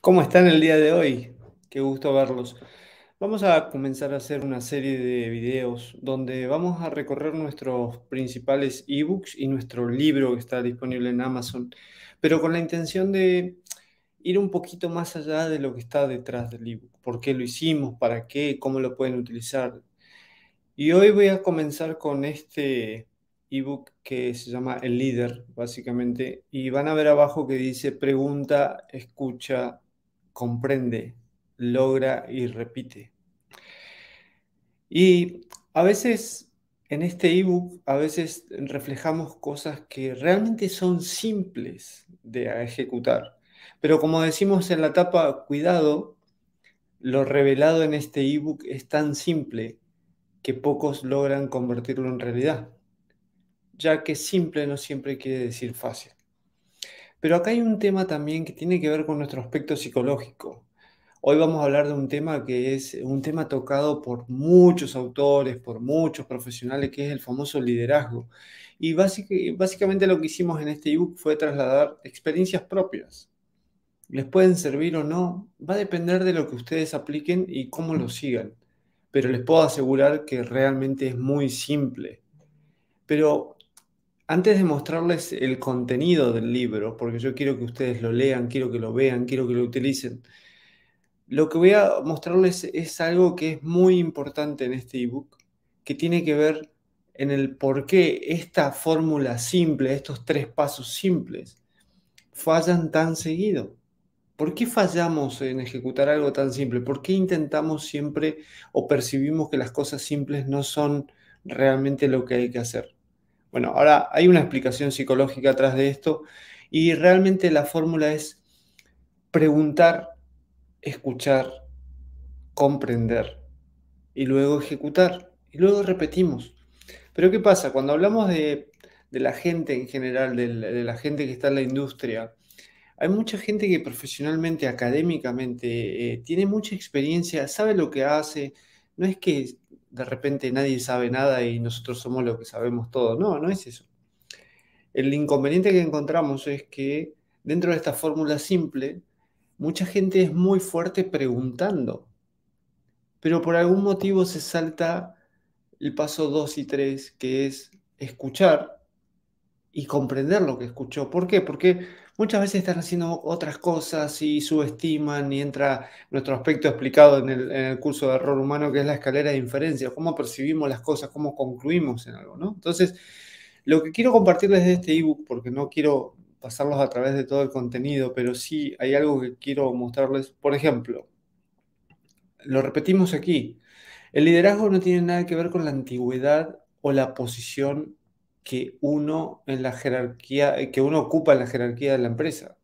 ¿Cómo están el día de hoy? Qué gusto verlos. Vamos a comenzar a hacer una serie de videos donde vamos a recorrer nuestros principales ebooks y nuestro libro que está disponible en Amazon, pero con la intención de ir un poquito más allá de lo que está detrás del ebook. ¿Por qué lo hicimos? ¿Para qué? ¿Cómo lo pueden utilizar? Y hoy voy a comenzar con este ebook que se llama El líder, básicamente, y van a ver abajo que dice pregunta, escucha, comprende, logra y repite. Y a veces en este ebook, a veces reflejamos cosas que realmente son simples de ejecutar. Pero como decimos en la tapa, cuidado, lo revelado en este ebook es tan simple que pocos logran convertirlo en realidad, ya que simple no siempre quiere decir fácil. Pero acá hay un tema también que tiene que ver con nuestro aspecto psicológico. Hoy vamos a hablar de un tema que es un tema tocado por muchos autores, por muchos profesionales, que es el famoso liderazgo. Y básicamente lo que hicimos en este ebook fue trasladar experiencias propias. Les pueden servir o no, va a depender de lo que ustedes apliquen y cómo lo sigan. Pero les puedo asegurar que realmente es muy simple. Pero antes de mostrarles el contenido del libro, porque yo quiero que ustedes lo lean, quiero que lo vean, quiero que lo utilicen, lo que voy a mostrarles es algo que es muy importante en este ebook, que tiene que ver en el por qué esta fórmula simple, estos tres pasos simples, fallan tan seguido. ¿Por qué fallamos en ejecutar algo tan simple? ¿Por qué intentamos siempre o percibimos que las cosas simples no son realmente lo que hay que hacer? Bueno, ahora hay una explicación psicológica atrás de esto y realmente la fórmula es preguntar, escuchar, comprender y luego ejecutar y luego repetimos. Pero ¿qué pasa? Cuando hablamos de, la gente en general, de la, gente que está en la industria, hay mucha gente que profesionalmente, académicamente, eh, tiene mucha experiencia, sabe lo que hace, no es que de repente nadie sabe nada y nosotros somos los que sabemos todo. No, no es eso. El inconveniente que encontramos es que dentro de esta fórmula simple, mucha gente es muy fuerte preguntando, pero por algún motivo se salta el paso 2 y 3, que es escuchar y comprender lo que escuchó. ¿Por qué? Porque muchas veces están haciendo otras cosas y subestiman y entra nuestro aspecto explicado en el, curso de error humano, que es la escalera de inferencia, cómo percibimos las cosas, cómo concluimos en algo, ¿no? Entonces, lo que quiero compartirles de este ebook, porque no quiero pasarlos a través de todo el contenido, pero sí hay algo que quiero mostrarles. Por ejemplo, lo repetimos aquí, el liderazgo no tiene nada que ver con la antigüedad o la posición que uno en la jerarquía, eh, que uno ocupa en la jerarquía de la empresa.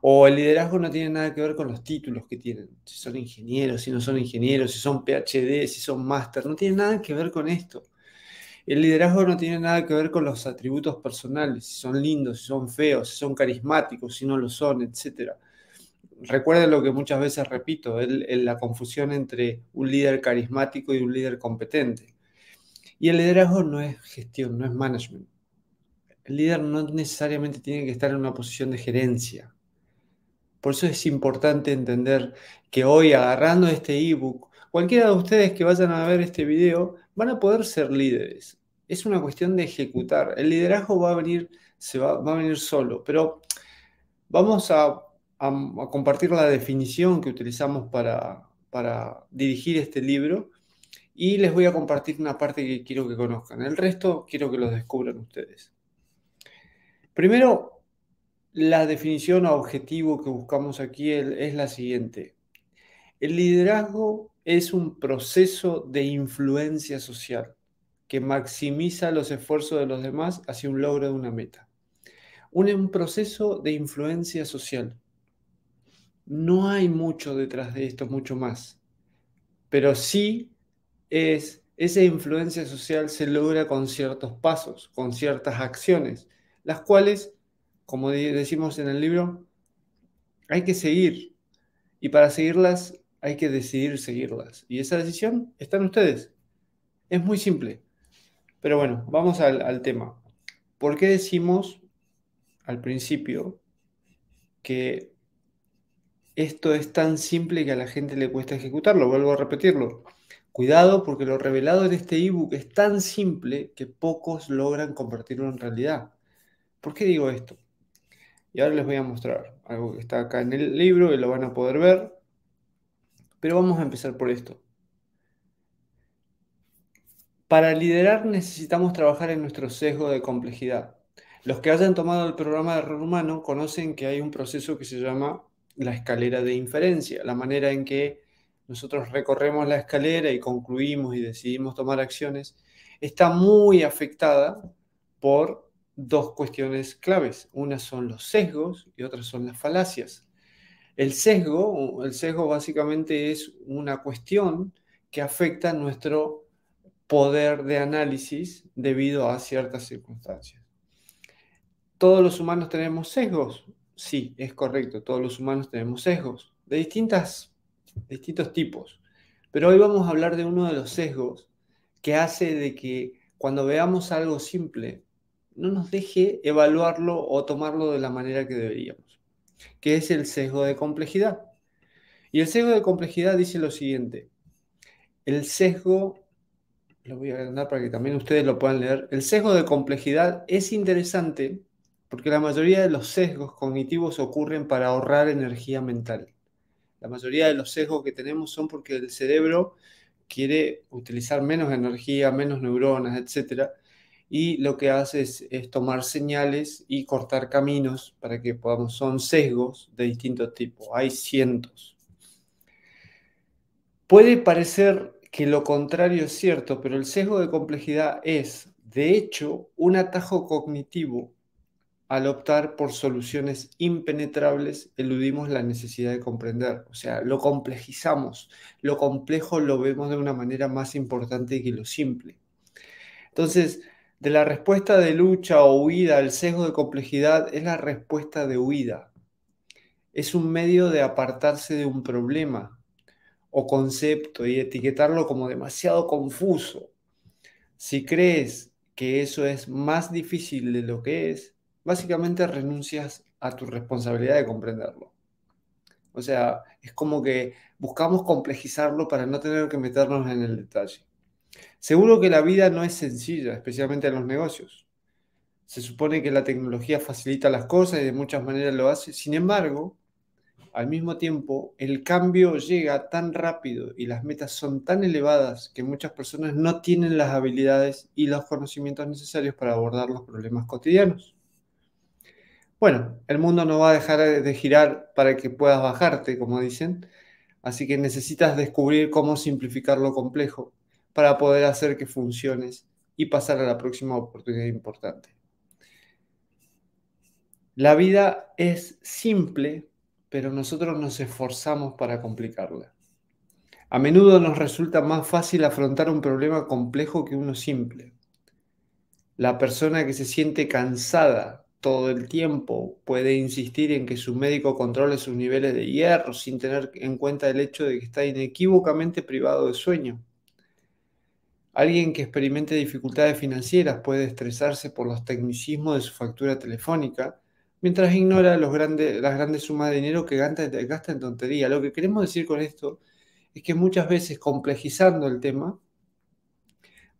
O el liderazgo no tiene nada que ver con los títulos que tienen, si son ingenieros, si no son ingenieros, si son PhD, si son máster, no tiene nada que ver con esto. El liderazgo no tiene nada que ver con los atributos personales, si son lindos, si son feos, si son carismáticos, si no lo son, etc. Recuerden lo que muchas veces repito, la confusión entre un líder carismático y un líder competente. Y el liderazgo no es gestión, no es management. El líder no necesariamente tiene que estar en una posición de gerencia. Por eso es importante entender que hoy agarrando este ebook, cualquiera de ustedes que vayan a ver este video van a poder ser líderes. Es una cuestión de ejecutar. El liderazgo va a venir, se va, a venir solo, pero vamos a, compartir la definición que utilizamos para dirigir este libro y les voy a compartir una parte que quiero que conozcan. El resto quiero que los descubran ustedes. Primero, la definición o objetivo que buscamos aquí es la siguiente. El liderazgo es un proceso de influencia social que maximiza los esfuerzos de los demás hacia un logro de una meta. Un, proceso de influencia social. No hay mucho detrás de esto, mucho más. Pero sí es esa influencia social se logra con ciertos pasos, con ciertas acciones, las cuales, como decimos en el libro, hay que seguir. Y para seguirlas hay que decidir seguirlas. Y esa decisión está en ustedes. Es muy simple. Pero bueno, vamos al, al tema. ¿Por qué decimos al principio que esto es tan simple que a la gente le cuesta ejecutarlo. Vuelvo a repetirlo. Cuidado porque lo revelado en este ebook es tan simple que pocos logran convertirlo en realidad. ¿Por qué digo esto? Y ahora les voy a mostrar algo que está acá en el libro y lo van a poder ver. Pero vamos a empezar por esto. Para liderar necesitamos trabajar en nuestro sesgo de complejidad. Los que hayan tomado el programa de error humano conocen que hay un proceso que se llama la escalera de inferencia, la manera en que nosotros recorremos la escalera y concluimos y decidimos tomar acciones, está muy afectada por dos cuestiones claves. Una son los sesgos y otras son las falacias. El sesgo, el sesgo básicamente es una cuestión que afecta nuestro poder de análisis debido a ciertas circunstancias. ¿Todos los humanos tenemos sesgos? Sí, es correcto, todos los humanos tenemos sesgos de distintas, distintos tipos. Pero hoy vamos a hablar de uno de los sesgos que hace de que cuando veamos algo simple, no nos deje evaluarlo o tomarlo de la manera que deberíamos, que es el sesgo de complejidad. Y el sesgo de complejidad dice lo siguiente, el sesgo, lo voy a agrandar para que también ustedes lo puedan leer, el sesgo de complejidad es interesante porque la mayoría de los sesgos cognitivos ocurren para ahorrar energía mental. La mayoría de los sesgos que tenemos son porque el cerebro quiere utilizar menos energía, menos neuronas, etc. Y lo que hace es, tomar señales y cortar caminos para que podamos, son sesgos de distintos tipos. Hay cientos. Puede parecer que lo contrario es cierto, pero el sesgo de complejidad es, de hecho, un atajo cognitivo al optar por soluciones impenetrables, eludimos la necesidad de comprender. O sea, lo complejizamos. Lo complejo lo vemos de una manera más importante que lo simple. Entonces, de la respuesta de lucha o huida al sesgo de complejidad es la respuesta de huida. Es un medio de apartarse de un problema o concepto y etiquetarlo como demasiado confuso. Si crees que eso es más difícil de lo que es, básicamente renuncias a tu responsabilidad de comprenderlo. O sea, es como que buscamos complejizarlo para no tener que meternos en el detalle. Seguro que la vida no es sencilla, especialmente en los negocios. Se supone que la tecnología facilita las cosas y de muchas maneras lo hace. Sin embargo, al mismo tiempo, el cambio llega tan rápido y las metas son tan elevadas que muchas personas no tienen las habilidades y los conocimientos necesarios para abordar los problemas cotidianos. Bueno, el mundo no va a dejar de girar para que puedas bajarte, como dicen, así que necesitas descubrir cómo simplificar lo complejo para poder hacer que funciones y pasar a la próxima oportunidad importante. La vida es simple, pero nosotros nos esforzamos para complicarla. A menudo nos resulta más fácil afrontar un problema complejo que uno simple. La persona que se siente cansada todo el tiempo puede insistir en que su médico controle sus niveles de hierro sin tener en cuenta el hecho de que está inequívocamente privado de sueño. Alguien que experimente dificultades financieras puede estresarse por los tecnicismos de su factura telefónica, mientras ignora las grandes sumas de dinero que gasta, gasta en tontería. Lo que queremos decir con esto es que muchas veces complejizando el tema,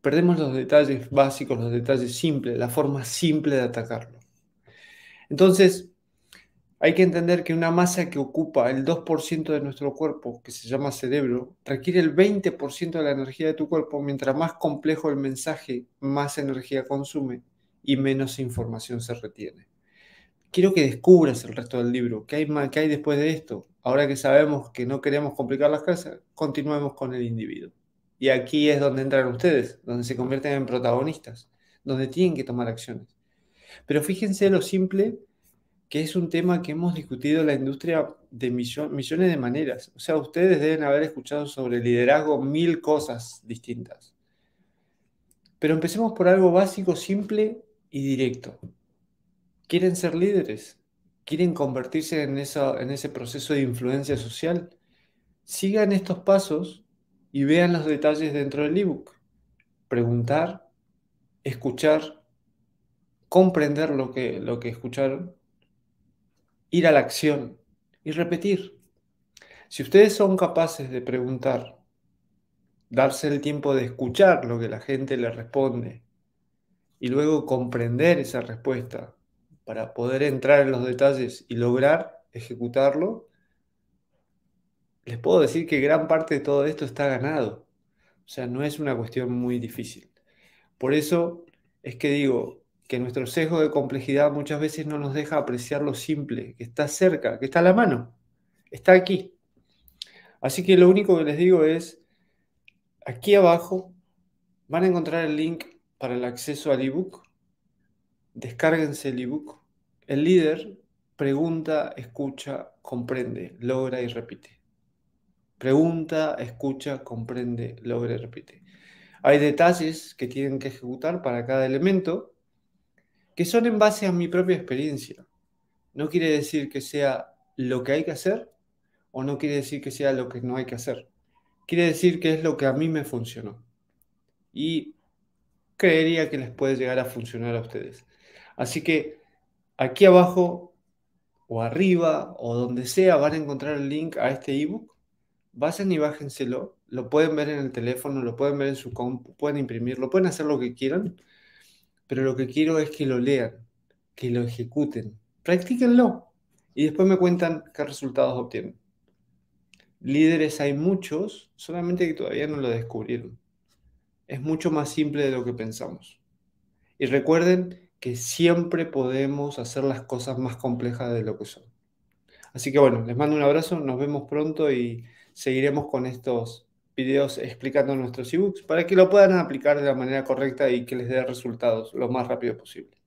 perdemos los detalles básicos, los detalles simples, la forma simple de atacarlo. Entonces, hay que entender que una masa que ocupa el 2% de nuestro cuerpo, que se llama cerebro, requiere el 20% de la energía de tu cuerpo. Mientras más complejo el mensaje, más energía consume y menos información se retiene. Quiero que descubras el resto del libro. ¿Qué hay, qué hay después de esto? Ahora que sabemos que no queremos complicar las cosas, continuemos con el individuo. Y aquí es donde entran ustedes, donde se convierten en protagonistas, donde tienen que tomar acciones. Pero fíjense lo simple que es un tema que hemos discutido en la industria de millones de maneras. O sea, ustedes deben haber escuchado sobre liderazgo mil cosas distintas. Pero empecemos por algo básico, simple y directo. ¿Quieren ser líderes? ¿Quieren convertirse en, en ese proceso de influencia social? Sigan estos pasos y vean los detalles dentro del ebook. Preguntar, escuchar, comprender lo que, lo que escucharon, ir a la acción y repetir. Si ustedes son capaces de preguntar, darse el tiempo de escuchar lo que la gente les responde y luego comprender esa respuesta para poder entrar en los detalles y lograr ejecutarlo, les puedo decir que gran parte de todo esto está ganado. O sea, no es una cuestión muy difícil. Por eso es que digo que nuestro sesgo de complejidad muchas veces no nos deja apreciar lo simple, que está cerca, que está a la mano, está aquí. Así que lo único que les digo es, aquí abajo van a encontrar el link para el acceso al ebook. Descárguense el ebook. El líder pregunta, escucha, comprende, logra y repite. Pregunta, escucha, comprende, logra y repite. Hay detalles que tienen que ejecutar para cada elemento que son en base a mi propia experiencia. No quiere decir que sea lo que hay que hacer o no quiere decir que sea lo que no hay que hacer. Quiere decir que es lo que a mí me funcionó. Y creería que les puede llegar a funcionar a ustedes. Así que aquí abajo o arriba o donde sea van a encontrar el link a este ebook Vayan y bájenselo, lo pueden ver en el teléfono, lo pueden ver en su compu, pueden imprimirlo, pueden hacer lo que quieran, pero lo que quiero es que lo lean, que lo ejecuten, practíquenlo y después me cuentan qué resultados obtienen. Líderes hay muchos, solamente que todavía no lo descubrieron. Es mucho más simple de lo que pensamos. Y recuerden que siempre podemos hacer las cosas más complejas de lo que son. Así que bueno, les mando un abrazo, nos vemos pronto y seguiremos con estos videos explicando nuestros ebooks para que lo puedan aplicar de la manera correcta y que les dé resultados lo más rápido posible.